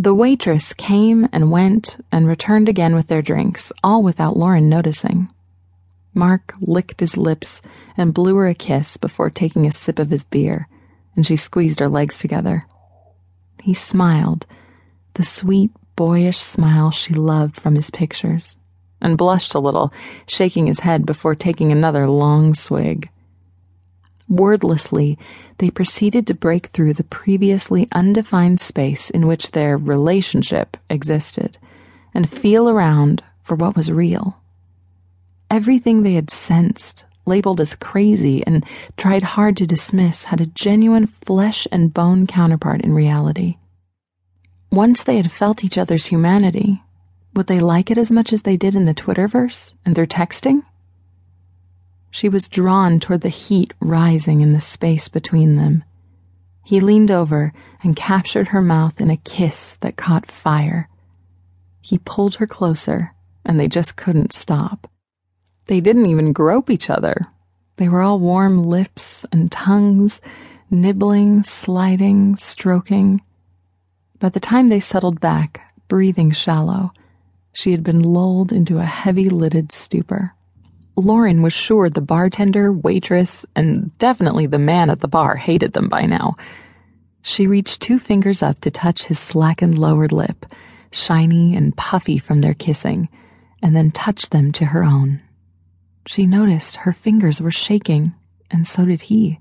The waitress came and went and returned again with their drinks, all without Lauren noticing. Marc licked his lips and blew her a kiss before taking a sip of his beer, and she squeezed her legs together. He smiled, the sweet, boyish smile she loved from his pictures, and blushed a little, shaking his head before taking another long swig. Wordlessly, they proceeded to break through the previously undefined space in which their relationship existed and feel around for what was real. Everything they had sensed, labeled as crazy, and tried hard to dismiss had a genuine flesh and bone counterpart in reality. Once they had felt each other's humanity, would they like it as much as they did in the Twitterverse and through texting? She was drawn toward the heat rising in the space between them. He leaned over and captured her mouth in a kiss that caught fire. He pulled her closer, and they just couldn't stop. They didn't even grope each other. They were all warm lips and tongues, nibbling, sliding, stroking. By the time they settled back, breathing shallow, she had been lulled into a heavy lidded stupor. Lauren was sure the bartender, waitress, and definitely the man at the bar hated them by now. She reached two fingers up to touch his slackened lower lip, shiny and puffy from their kissing, and then touched them to her own. She noticed her fingers were shaking, and so did he.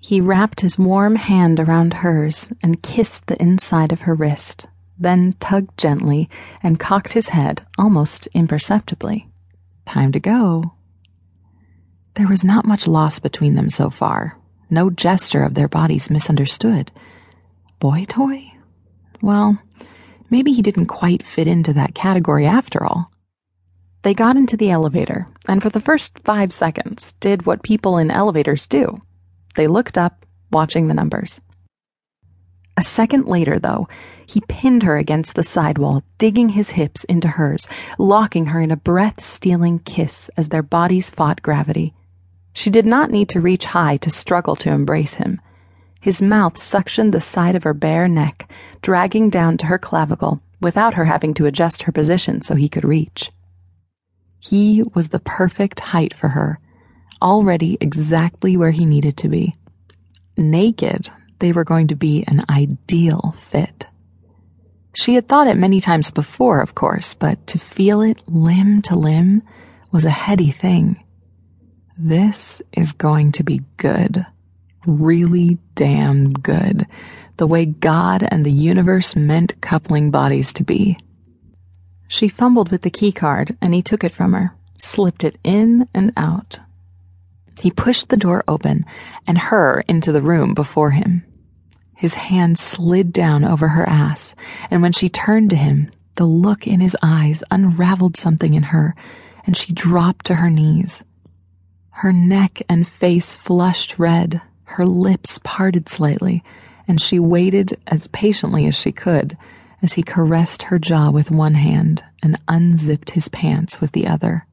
He wrapped his warm hand around hers and kissed the inside of her wrist, then tugged gently and cocked his head almost imperceptibly. Time to go. There was not much loss between them so far, no gesture of their bodies misunderstood. Boy toy? Well, maybe he didn't quite fit into that category after all. They got into the elevator, and for the first five seconds, did what people in elevators do. They looked up, watching the numbers. A second later, though, he pinned her against the sidewall, digging his hips into hers, locking her in a breath stealing kiss as their bodies fought gravity. She did not need to reach high to struggle to embrace him. His mouth suctioned the side of her bare neck, dragging down to her clavicle without her having to adjust her position so he could reach. He was the perfect height for her, already exactly where he needed to be. Naked, they were going to be an ideal fit. She had thought it many times before, of course, but to feel it limb to limb was a heady thing. This is going to be good. Really damn good. The way God and the universe meant coupling bodies to be. She fumbled with the key card and he took it from her, slipped it in and out. He pushed the door open and her into the room before him. His hand slid down over her ass, and when she turned to him, the look in his eyes unraveled something in her, and she dropped to her knees. Her neck and face flushed red, her lips parted slightly, and she waited as patiently as she could as he caressed her jaw with one hand and unzipped his pants with the other.